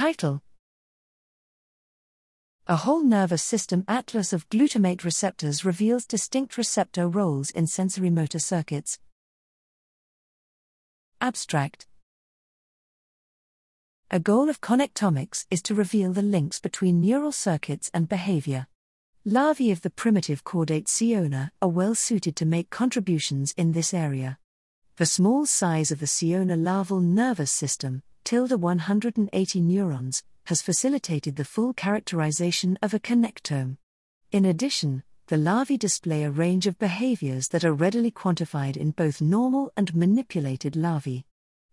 Title A whole nervous system atlas of glutamate receptors reveals distinct receptor roles in sensorimotor circuits. Abstract A goal of connectomics is to reveal the links between neural circuits and behavior. Larvae of the primitive chordate Ciona are well suited to make contributions in this area. The small size of the Ciona larval nervous system, tilde 180 neurons, has facilitated the full characterization of a connectome. In addition, the larvae display a range of behaviors that are readily quantified in both normal and manipulated larvae.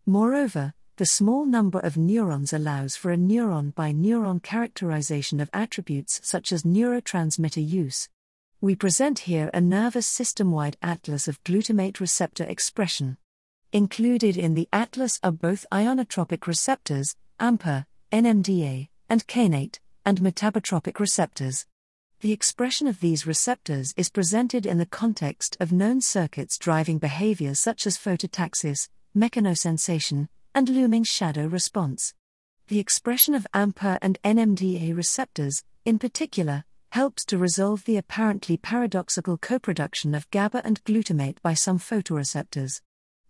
Moreover, the small number of neurons allows for a neuron by neuron characterization of attributes such as neurotransmitter use. We present here a nervous system wide atlas of glutamate receptor expression. Included in the atlas are both ionotropic receptors, AMPA, NMDA, and kainate, and metabotropic receptors. The expression of these receptors is presented in the context of known circuits driving behaviors such as phototaxis, mechanosensation, and looming shadow response. The expression of AMPA and NMDA receptors, in particular, helps to resolve the apparently paradoxical coproduction of GABA and glutamate by some photoreceptors.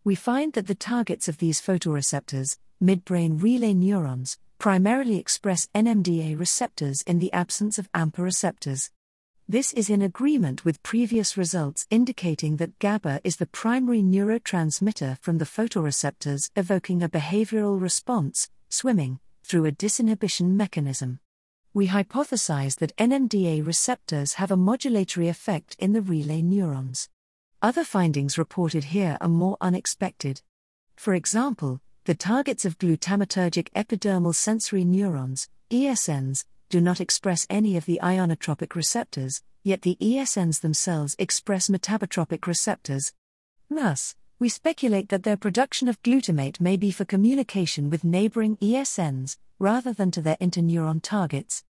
We find that the targets of these photoreceptors, midbrain relay neurons, primarily express NMDA receptors in the absence of AMPA receptors. This is in agreement with previous results indicating that GABA is the primary neurotransmitter from the photoreceptors evoking a behavioral response, swimming, through a disinhibition mechanism. We hypothesize that NMDA receptors have a modulatory effect in the relay neurons. Other findings reported here are more unexpected. For example, the targets of glutamatergic epidermal sensory neurons, ESNs, do not express any of the ionotropic receptors, yet the ESNs themselves express metabotropic receptors. Thus, we speculate that their production of glutamate may be for communication with neighboring ESNs, rather than to their interneuron targets.